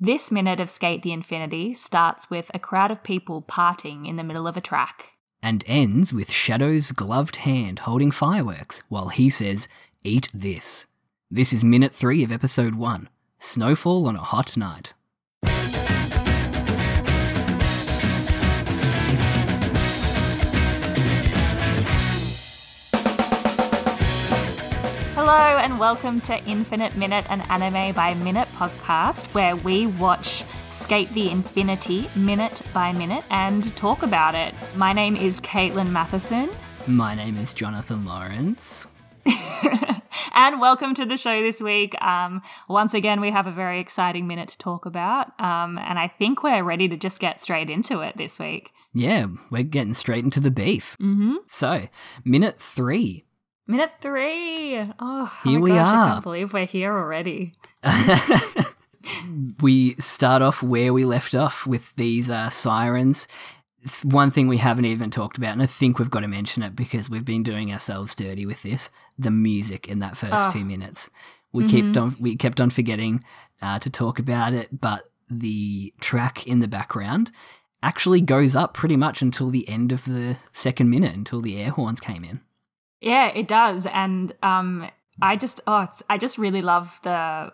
This minute of Skate the Infinity starts with a crowd of people parting in the middle of a track. and ends with Shadow's gloved hand holding fireworks while he says, Eat this. This is minute three of episode one Snowfall on a Hot Night. And welcome to Infinite Minute, an anime by minute podcast where we watch Skate the Infinity minute by minute and talk about it. My name is Caitlin Matheson, My name is Jonathan Lawrence. and welcome to the show this week. Um, once again, we have a very exciting minute to talk about, um, and I think we're ready to just get straight into it this week. Yeah, we're getting straight into the beef. Mm-hmm. So, minute three. Minute three. Oh, oh Here my we gosh, I can't believe we're here already. we start off where we left off with these uh, sirens. One thing we haven't even talked about, and I think we've got to mention it because we've been doing ourselves dirty with this: the music in that first Oh. two minutes. We kept on we kept on forgetting uh, to talk about it, but the track in the background actually goes up pretty much until the end of the second minute, until the air horns came in. Yeah, it does, and um, I just oh, it's, I just really love the.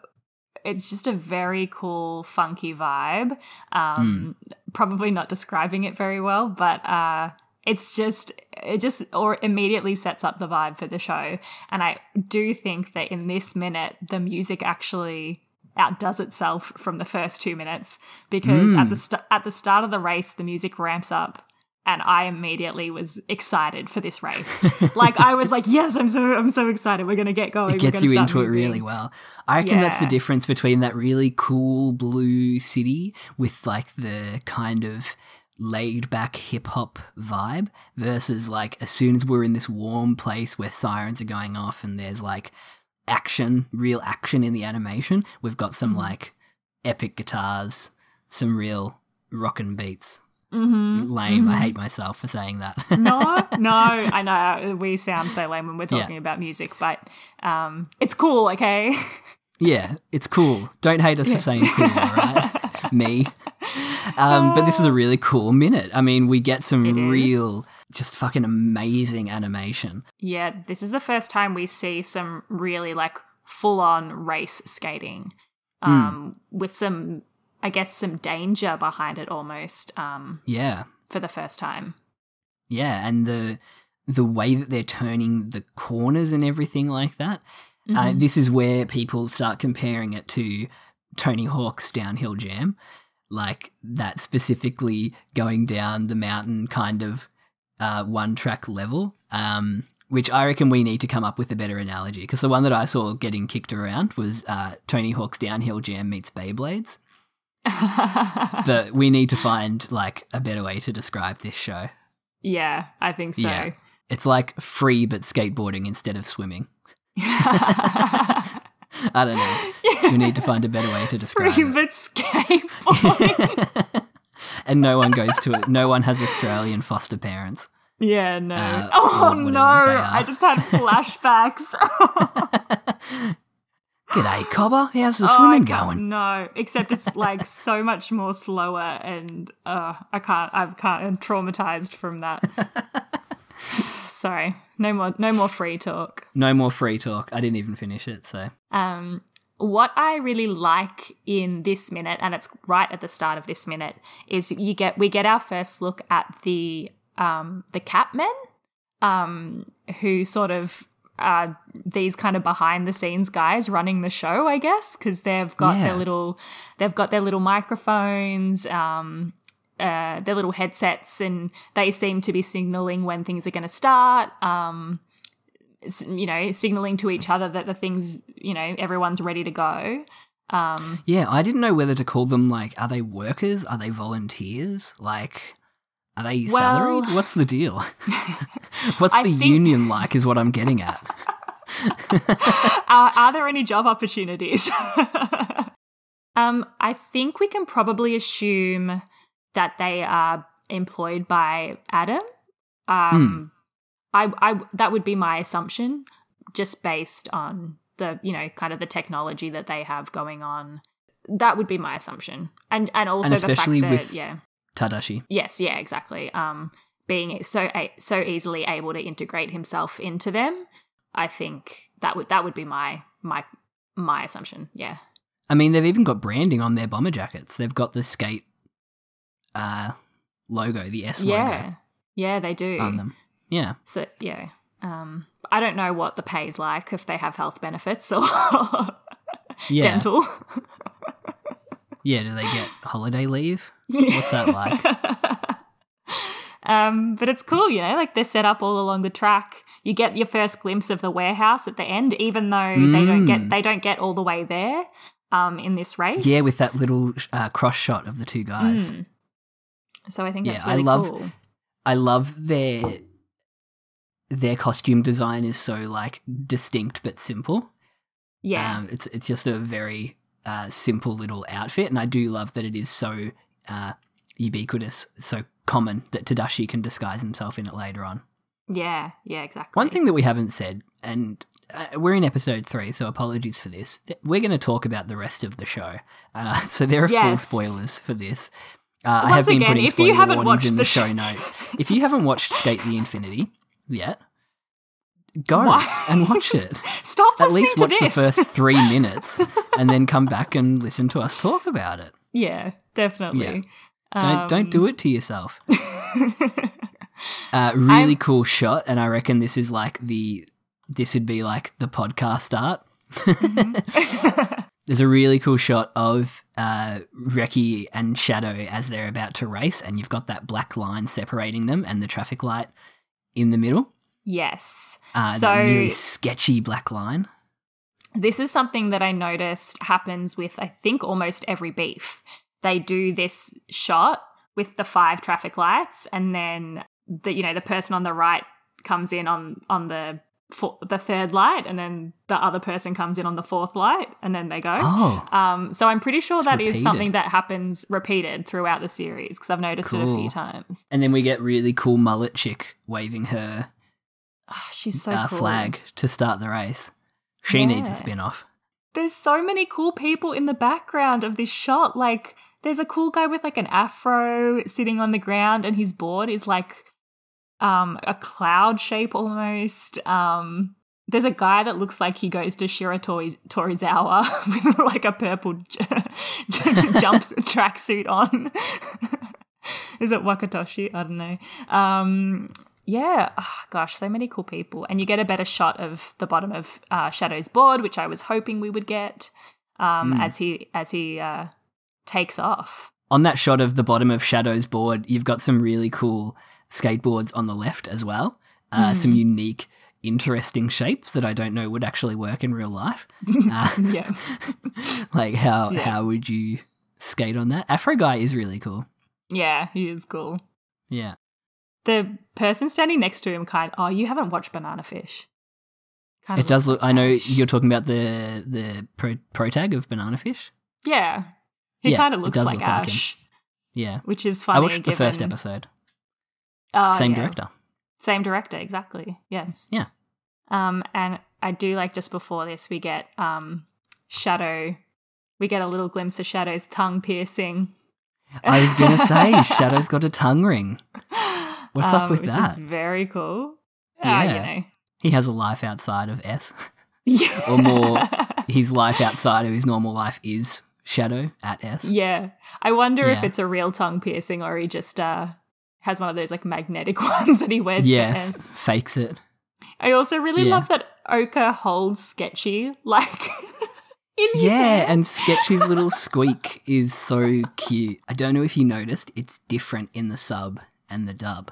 It's just a very cool, funky vibe. Um, Probably not describing it very well, but uh, it's just it just or immediately sets up the vibe for the show. And I do think that in this minute, the music actually outdoes itself from the first two minutes because at the st- at the start of the race, the music ramps up and I immediately was excited for this race. like I was like, yes, I'm so I'm so excited. We're gonna get going. It We're gets you into it really well. I reckon that's the difference between that really cool blue city with like the kind of laid back hip hop vibe versus like as soon as we're in this warm place where sirens are going off and there's like action, real action in the animation, we've got some mm. like epic guitars, some real rockin' beats. Mhm, Lame. I mhm. hate myself for saying that. no, no, I know we sound so lame when we're Yeah. talking about music, but um, it's cool, okay? Yeah, it's cool. Don't hate us for saying cool, right? Me. Um, but this is a really cool minute. I mean, we get some real, just fucking amazing animation. yeah, this is the first time we see some really like full on race skating, Hmm. um, with some, I guess, some danger behind it almost um, Yeah, for the first time. yeah, and the the way that they're turning the corners and everything like that. Uh, Mhm. this is where people start comparing it to Tony Hawk's Downhill Jam, like that specifically going down the mountain kind of uh, one track level. Um, which I reckon we need to come up with a better analogy because the one that I saw getting kicked around was uh, Tony Hawk's Downhill Jam meets Beyblades. But we need to find like a better way to describe this show. yeah, I think so. Yeah. It's like free but skateboarding instead of swimming. I don't know. We need to find a better way to describe Free it. but skateboarding. and no one goes to it. No one has Australian foster parents. yeah, no. Uh, oh no! I just had flashbacks. G'day, Cobber. How's the Oh, swimming going? No, except it's like so much more slower, and uh, I can't. I can't. I'm traumatized from that. Sorry, no more. No more free talk. No more free talk. I didn't even finish it, so. Um, what I really like in this minute, and it's right at the start of this minute, is you get we get our first look at the um the Catmen, um, who sort of are these kind of behind the scenes guys running the show, I guess, because they've got Yeah. their little they've got their little microphones, um, uh, their little headsets, and they seem to be signaling when things are going to start. Um, you know, signaling to each other that the things, you know, everyone's ready to go. Um, Yeah, I didn't know whether to call them like, are they workers? Are they volunteers? Like, are they Well- salaried? What's the deal? What's the think- union like? Is what I'm getting at. are, are there any job opportunities? um, I think we can probably assume that they are employed by Adam. Um, I, I, that would be my assumption, just based on the, you know, kind of the technology that they have going on. That would be my assumption, and and also And especially the fact that with- yeah, Tadashi. Yes, yeah, exactly. Um, being so so easily able to integrate himself into them, I think that would that would be my my my assumption. Yeah, I mean, they've even got branding on their bomber jackets. They've got the skate uh, logo, the S yeah, logo yeah, they do. on them. Yeah. So yeah, um, I don't know what the pay's like if they have health benefits or Yeah. dental. Yeah, do they get holiday leave? What's that like? um, but it's cool, you know, like they're set up all along the track. You get your first glimpse of the warehouse at the end, even though they don't Mm. get they don't get all the way there. Um, in this race, Yeah, with that little uh, cross shot of the two guys. Mm. So I think Yeah, that's I love- cool. I love their their costume design is so like distinct but simple. Yeah, Um, it's it's just a very uh, simple little outfit, and I do love that it is so uh, ubiquitous, so common that Tadashi can disguise himself in it later on. yeah, yeah, exactly. One thing that we haven't said, and uh, we're in episode three, so apologies for this. We're going to talk about the rest of the show, uh, so there are full spoilers for this. Uh, I have been again, putting spoiler warnings in the show notes. If you haven't watched Skate the Infinity yet, go Why? and watch it. Stop At least watch the first three minutes, and then come back and listen to us talk about it. yeah, definitely. Don't don't Um, do it to yourself. Uh, really I'm- cool shot, and I reckon this is like the this would be like the podcast art. There's a really cool shot of uh, Reki and Shadow as they're about to race, and you've got that black line separating them, and the traffic light in the middle. Yes. Uh, so really sketchy black line. this is something that I noticed happens with I think almost every beef. They do this shot with the five traffic lights, and then the you know the person on the right comes in on on the fo- the third light, and then the other person comes in on the fourth light, and then they go. Oh, Um, so I'm pretty sure that is repeated. something that happens repeated throughout the series because I've noticed it a few times. and then we get really cool mullet chick waving her Ah, she's so uh, cool. flag to start the race. She needs a spin off. There's so many cool people in the background of this shot. Like, there's a cool guy with like an afro sitting on the ground, and his board is like um a cloud shape almost. Um, there's a guy that looks like he goes to Shira Tori- Torizawa with like a purple j- jumps tracksuit on. is it Wakatoshi? I don't know. Um, yeah, Ah, gosh, so many cool people, and you get a better shot of the bottom of uh, Shadow's board, which I was hoping we would get um, Mm. as he as he uh, takes off. on that shot of the bottom of Shadow's board, you've got some really cool skateboards on the left as well. Uh, Hmm. Some unique, interesting shapes that I don't know would actually work in real life. Uh, Yeah, like how Yeah. how would you skate on that? Afro guy is really cool. yeah, he is cool. Yeah. The person standing next to him, kind. Oh, you haven't watched Banana Fish. Kind It does look. I know you're talking about the the pro, pro tag of Banana Fish. Yeah, he Yeah, kind of looks like look like. Ash, Yeah, which is funny. I watched the first episode. Oh, Same yeah. director. Same director, exactly. Yes. Yeah. Um, and I do like just before this, we get um, Shadow. We get a little glimpse of Shadow's tongue piercing. I was gonna say Shadow's got a tongue ring. What's up with Um, that? Very cool. Ah, you Yeah. know. He has a life outside of S. Yeah. Or more- His life outside of his normal life is Shadow at S. yeah. I wonder if it's a real tongue piercing or he just uh, has one of those like magnetic ones that he wears. Yeah, for f- S. fakes it. I also really Yeah. love that Oka holds Sketchy like in his Yeah, and Sketchy's little squeak is so cute. I don't know if you noticed, it's different in the sub and the dub.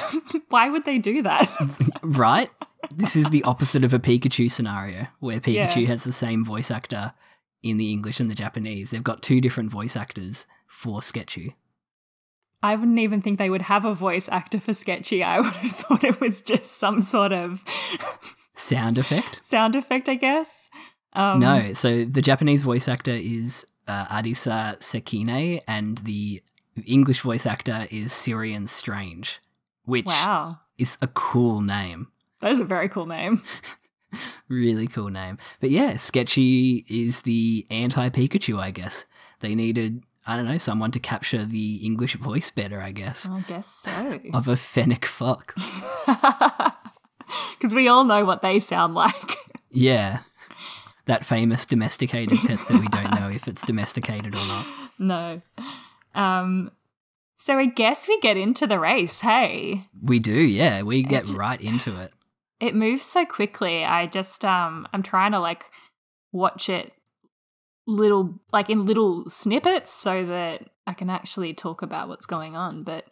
Why would they do that? right? this is the opposite of a Pikachu scenario where Pikachu Yeah. has the same voice actor in the English and the Japanese. They've got two different voice actors for Sketchy. I wouldn't even think they would have a voice actor for Sketchy. I would have thought it was just some sort of Sound effect? sound effect, I guess. Um, no, so the Japanese voice actor is uh, Arisa Sekine and the English voice actor is Syrian Strange, which Wow. is a cool name. That is a very cool name. Really cool name. But yeah, Sketchy is the anti Pikachu, I guess. They needed, I don't know, someone to capture the English voice better, I guess, I guess so. of a fennec fox. Because we all know what they sound like. Yeah. That famous domesticated pet that we don't know if it's domesticated or not. no. Um, so I guess we get into the race, hey? We do, yeah. We get right into it. It moves so quickly. I just um I'm trying to like watch it little like in little snippets so that I can actually talk about what's going on, but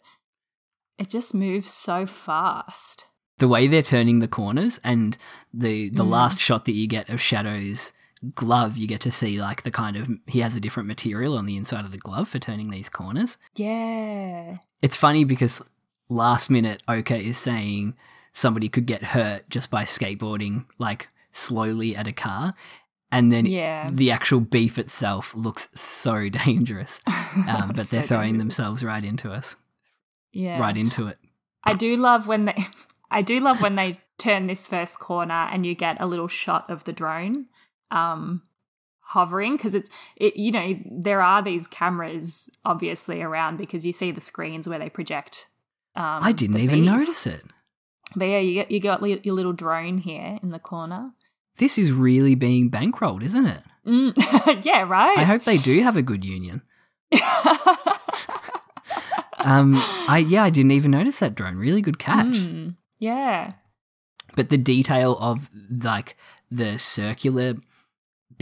it just moves so fast. the way they're turning the corners and the the Mm. last shot that you get of Shadow's glove, you get to see like the kind of he has a different material on the inside of the glove for turning these corners. Yeah. It's funny because last minute Oka is saying somebody could get hurt just by skateboarding like slowly at a car. And then Yeah. the actual beef itself looks so dangerous. Um, but they're throwing dangerous. themselves right into us, Yeah. right into it. I do love when they I do love when they turn this first corner and you get a little shot of the drone um hovering because it's it you know there are these cameras obviously around because you see the screens where they project um I didn't even beef. notice it. But yeah, you get you got your little drone here in the corner. This is really being bankrolled, isn't it? Mm. yeah, right. I hope they do have a good union. Um, I yeah, I didn't even notice that drone. Really good catch. Mm, yeah. But the detail of like the circular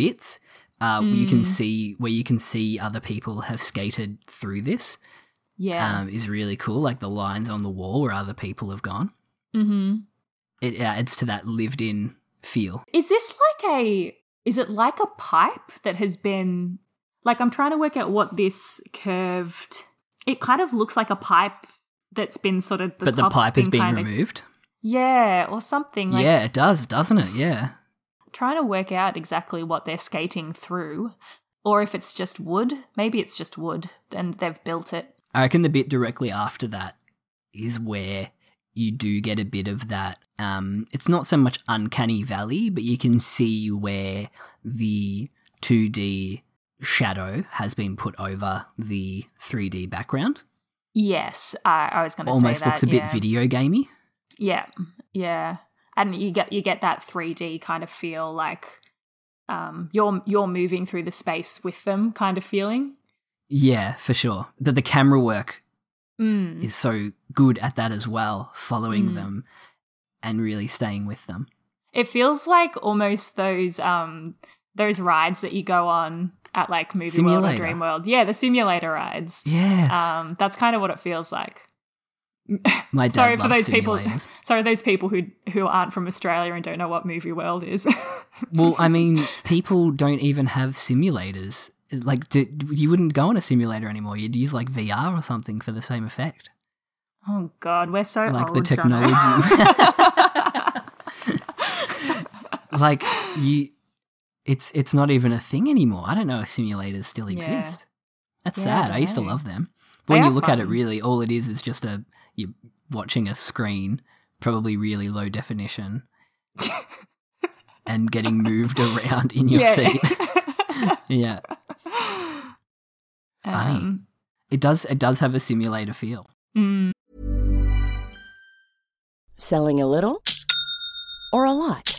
bits, uh, you can Mm. see where you can see other people have skated through this. Yeah. Um, is really cool. Like the lines on the wall where other people have gone. mm-hmm. It adds to that lived-in feel. Is this like a is it like a pipe that has been like I'm trying to work out what this curved it kind of looks like a pipe that's been sort of the but the pipe has been kind of- removed. yeah, or something like yeah, it does, doesn't it? Yeah. Trying to work out exactly what they're skating through or if it's just wood. Maybe it's just wood and they've built it. I reckon the bit directly after that is where you do get a bit of that. Um, it's not so much uncanny valley, but you can see where the 2D shadow has been put over the 3D background. Yes, I, I was going to say Almost that. looks a bit yeah. video gamey. Yeah, yeah, and you get you get that 3D kind of feel, like um, you're you're moving through the space with them, kind of feeling. Yeah, for sure. That the camera work Mm. is so good at that as well, following Mm. them and really staying with them. It feels like almost those um those rides that you go on at like Movie World or Dream World. Yeah, the simulator rides. Yeah, Um, that's kind of what it feels like. My dad sorry for those people. Sorry, those people who who aren't from Australia and don't know what Movie World is. Well, I mean, people don't even have simulators. Like, do, you wouldn't go on a simulator anymore. You'd use like VR or something for the same effect. oh God, we're so Like the technology. Like you, it's it's not even a thing anymore. I don't know if simulators still Yeah. exist. That's Yeah, sad. I, don't used to love them. But when you look at it, really, all it is is just a you're watching a screen, probably really low definition, and getting moved around in your yeah. seat. yeah. Funny. Um, It does. It does have a simulator feel. mm, Selling a little or a lot?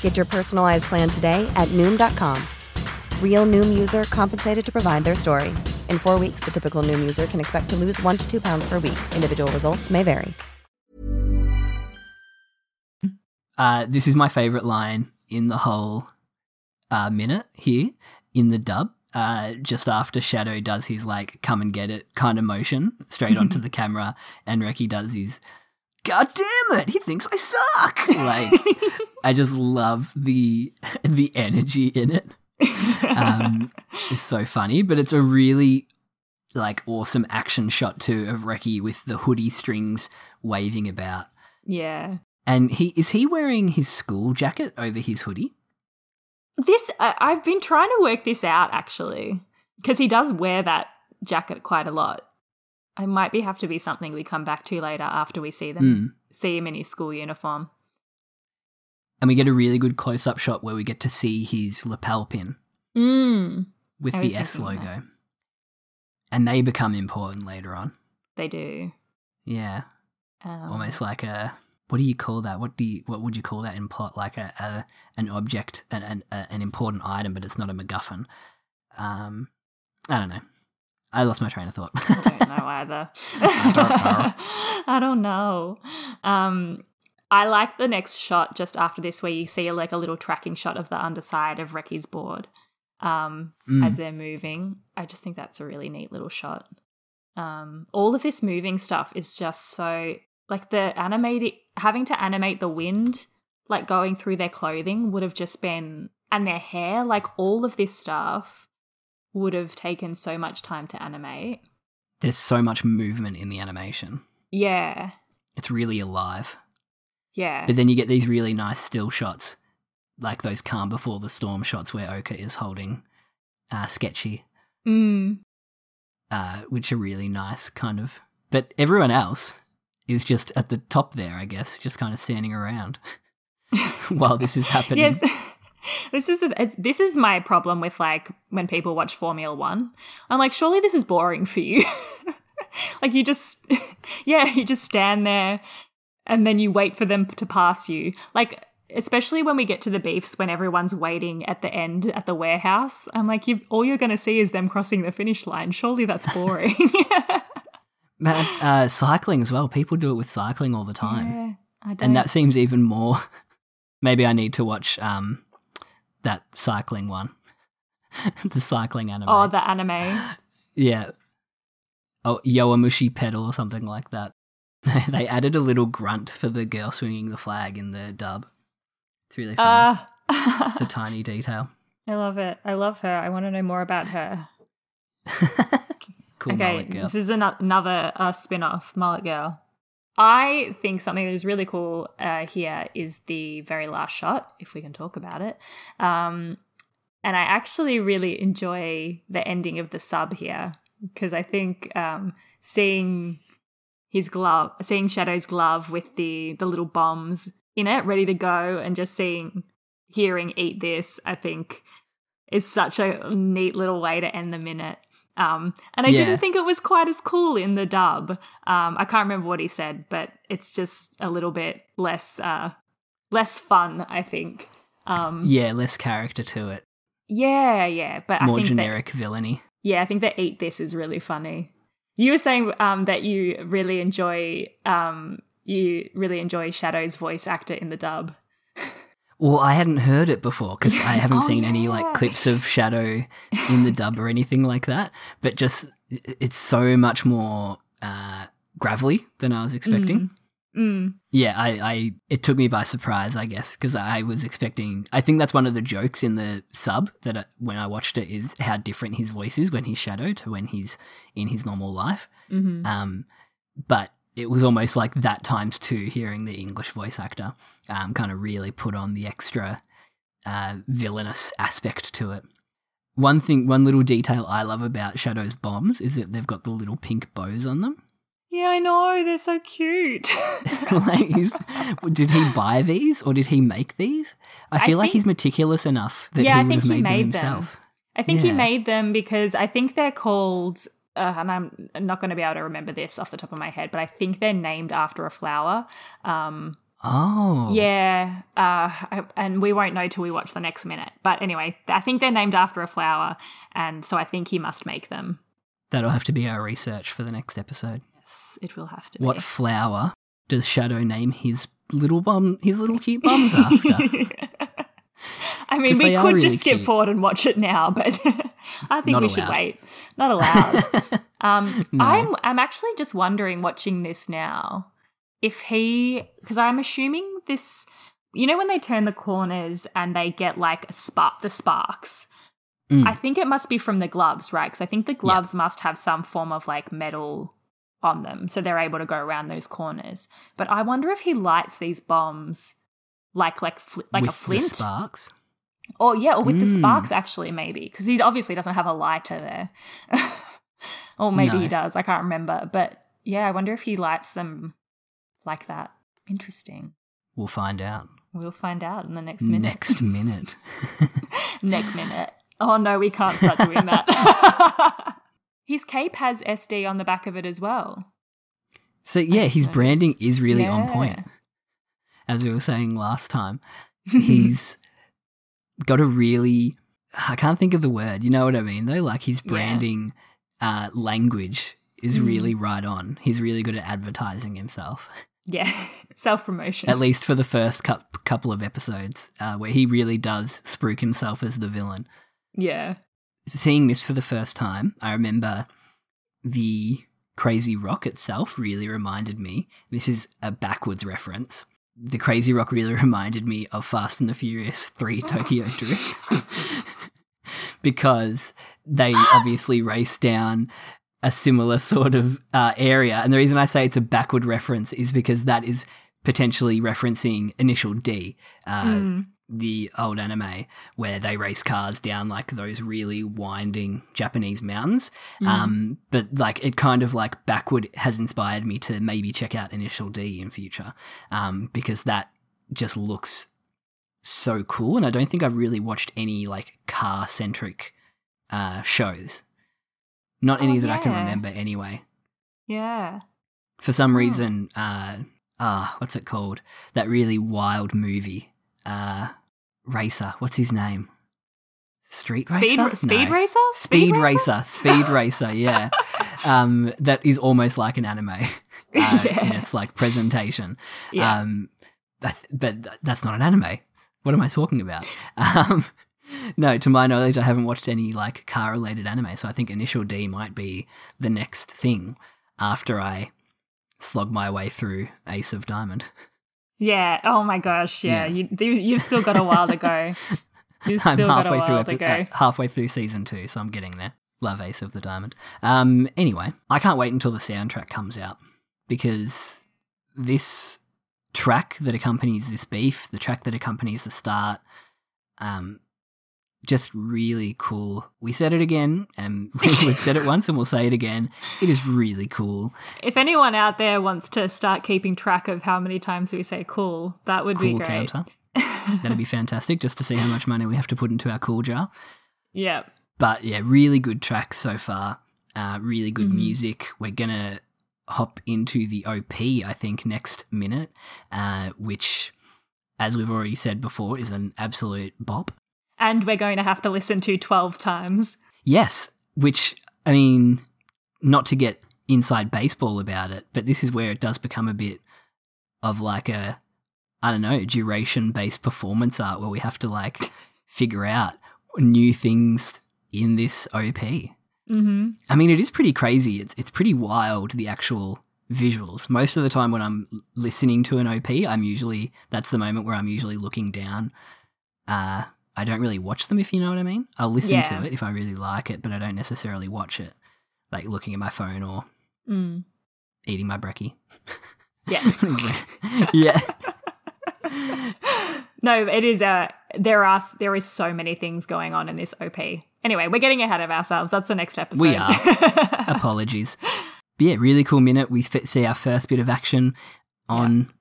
Get your personalized plan today at Noom.com. Real Noom user compensated to provide their story. In four weeks, the typical Noom user can expect to lose one to two pounds per week. Individual results may vary. Uh, this is my favorite line in the whole uh, minute here in the dub. Uh, just after Shadow does his like come and get it kind of motion straight onto the camera, and Reki does his God damn it, he thinks I suck. Like I just love the the energy in it. Um, it's so funny, but it's a really like awesome action shot too of Reki with the hoodie strings waving about. Yeah. And he is he wearing his school jacket over his hoodie? This I I've been trying to work this out actually because he does wear that jacket quite a lot. It might be have to be something we come back to later after we see them see him in his school uniform. And we get a really good close up shot where we get to see his lapel pin Mm, with I the S logo. that. And they become important later on. they do. Yeah. Um, Almost like a what do you call that? What do you what would you call that in plot? Like a, a an object, an an, an important item, but it's not a MacGuffin. Um, I don't know. I lost my train of thought. I don't know either. I don't know. I don't know. Um, I like the next shot just after this where you see like a little tracking shot of the underside of Reki's board um, Mm. as they're moving. I just think that's a really neat little shot. Um, all of this moving stuff is just so like the animating having to animate the wind like going through their clothing would have just been and their hair like all of this stuff would have taken so much time to animate. There's so much movement in the animation. Yeah. It's really alive. Yeah. But then you get these really nice still shots, like those calm before the storm shots where Oka is holding uh, Sketchy, mm. uh, which are really nice, kind of. But everyone else is just at the top there, I guess, just kind of standing around while this is happening. Yes. This is the this is my problem with like when people watch Formula 1. I'm like surely this is boring for you. like you just yeah, you just stand there and then you wait for them to pass you. Like especially when we get to the beefs when everyone's waiting at the end at the warehouse. I'm like you all you're going to see is them crossing the finish line. Surely that's boring. Man, uh, cycling as well. People do it with cycling all the time. Yeah, I don't and that seems even more. Maybe I need to watch um, that cycling one, the cycling anime. Oh, the anime. yeah. Oh, Yowamushi pedal or something like that. they added a little grunt for the girl swinging the flag in the dub. It's really fun. Uh, it's a tiny detail. I love it. I love her. I want to know more about her. cool okay, mullet girl. this is ano- another uh, spin off, Mullet Girl. I think something that is really cool uh, here is the very last shot, if we can talk about it. Um, and I actually really enjoy the ending of the sub here because I think um, seeing his glove, seeing Shadow's glove with the the little bombs in it, ready to go, and just seeing, hearing "Eat this," I think is such a neat little way to end the minute. Um, and I Yeah. didn't think it was quite as cool in the dub. Um, I can't remember what he said, but it's just a little bit less uh, less fun. I think. Um, yeah, less character to it. yeah, yeah, but More I think that- generic villainy. yeah, I think that eat this is really funny. You were saying um, that you really enjoy um, you really enjoy Shadow's voice actor in the dub. Well, I hadn't heard it before because I haven't Oh, seen any like clips of Shadow in the dub or anything like that. But just it's so much more uh, gravelly than I was expecting. Mm. Yeah, I, I it took me by surprise, I guess, because I was expecting. I think that's one of the jokes in the sub that I, when I watched it is how different his voice is when he's Shadow to when he's in his normal life. hmm Um, but it was almost like that times two hearing the English voice actor um, kind of really put on the extra uh, villainous aspect to it. One thing, one little detail I love about Shadow's bombs is that they've got the little pink bows on them. Yeah, I know. They're so cute. like did he buy these or did he make these? I I feel like think- he's meticulous enough that Yeah, he I would think have he made, them made them. I think he made them because I think they're called, uh, and I'm not going to be able to remember this off the top of my head, but I think they're named after a flower. Um, Oh, Yeah, uh, I- and we won't know till we watch the next minute. But anyway, I think they're named after a flower, and so I think he must make them. That'll have to be our research for the next episode. Yes, it will have to What be. flower does Shadow name his little bum? his little cute bums after? I mean, we could are just skip cute. forward and watch it now, but I think Not we should wait. Not allowed. um, No. I'm I'm actually just wondering, watching this now, if he because I'm assuming this. You know when they turn the corners and they get like a spark, the sparks. Mm. I think it must be from the gloves, right? Because I think the gloves must have some form of like metal on them, so they're able to go around those corners. But I wonder if he lights these bombs like like fl- like With a flint. the sparks. Or yeah, or with the Mm. sparks actually, maybe because he obviously doesn't have a lighter there, or maybe No. he does. I can't remember, but yeah, I wonder if he lights them like that. Interesting. We'll find out We'll find out in the next minute. next minute. next minute. Oh no, we can't start doing that. His cape has SD on the back of it as well. So yeah, his branding is really on point. As we were saying last time, he's got a really I can't think of the word. You know what I mean though? Like his Yeah. branding uh, language is Mm. really right on. He's really good at advertising himself. Yeah, self promotion. At least for the first cou- couple of episodes, uh, where he really does spruik himself as the villain. Yeah. Seeing this for the first time, I remember the Crazy Rock itself really reminded me. This is a backwards reference. The Crazy Rock really reminded me of Fast and the Furious 3 Tokyo Drift. because they obviously race down a similar sort of uh, area. And the reason I say it's a backward reference is because that is potentially referencing Initial D. Uh, Mm. The old anime where they race cars down like those really winding Japanese mountains. Um, but like it kind of like backward has inspired me to maybe check out Initial D in future um, because that just looks so cool. And I don't think I've really watched any like car centric uh, shows. Not any Oh, that I can remember anyway. Yeah. For some Oh. reason, uh, ah, what's it called? That really wild movie, uh, racer. What's his name? Street Speed racer. speed No. racer? Speed racer. Speed racer. Yeah. um, that is almost like an anime. Uh, Yeah. in its like presentation. Yeah. Um, but that's not an anime. What am I talking about? Um, no, to my knowledge, I haven't watched any like car related anime, so I think Initial D might be the next thing after I slog my way through Ace of Diamond. Yeah. Oh my gosh. Yeah. Yeah. You, you you've still got a while to go. You've still I'm got a halfway through to epi- go. uh, halfway through season two, so I'm getting there. Love Ace of the Diamond. Um, anyway, I can't wait until the soundtrack comes out because this track that accompanies this beef, the track that accompanies the start, um, just really cool. We said it again, and we've said it once, and we'll say it again. It is really cool. If anyone out there wants to start keeping track of how many times we say cool, that would be great. counter. That'd be fantastic, just to see how much money we have to put into our cool jar. Yeah. But yeah, really good tracks so far. Uh, really good Mhm. music. We're gonna hop into the OP, I think, next minute, uh, which, as we've already said before, is an absolute bop. And we're going to have to listen to 12 times. Yes, which I mean, not to get inside baseball about it, but this is where it does become a bit of like a, I don't know, duration based performance art where we have to like figure out new things in this OP. hmm I mean, it is pretty crazy. It's it's pretty wild the actual visuals. Most of the time when I'm listening to an OP, I'm usually that's the moment where I'm usually looking down. Uh, I don't really watch them if you know what I mean. I'll listen Yeah. to it if I really like it, but I don't necessarily watch it, like looking at my phone or Mm. eating my brekkie. Yeah. yeah. No, it is a there are there is so many things going on in this OP. Anyway, we're getting ahead of ourselves. That's the next episode. We are. Apologies. But yeah, really cool minute. We fit, see our first bit of action on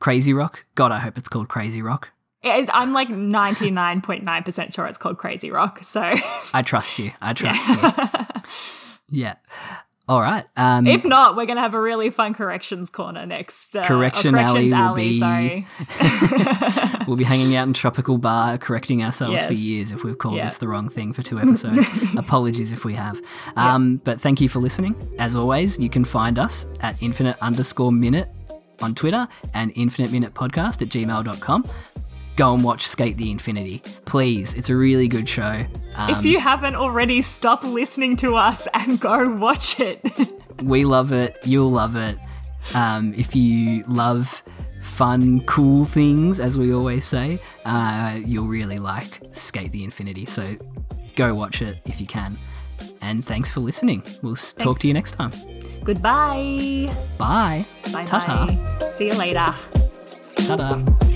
Crazy Rock. God, I hope it's called Crazy Rock. I'm like 99.9% sure it's called Crazy Rock. So I trust you. I trust you. Yeah. All right. Um, if not, we're going to have a really fun corrections corner next. Uh, Correction corrections alley will be- sorry. we'll be hanging out in Tropical Bar, correcting ourselves for years if we've called Yeah. this the wrong thing for two episodes. Apologies if we have. Um, But thank you for listening. As always, you can find us at infinite underscore minute on Twitter and infinite minute podcast at gmail.com. Go and watch Skate the Infinity. Please. It's a really good show. Um, if you haven't already, stop listening to us and go watch it. We love it. You'll love it. Um, if you love fun, cool things, as we always say, uh, you'll really like Skate the Infinity. So go watch it if you can. And thanks for listening. We'll s talk to you next time. Goodbye. Bye. Bye Ta-ta. bye. See you later. Ta-da.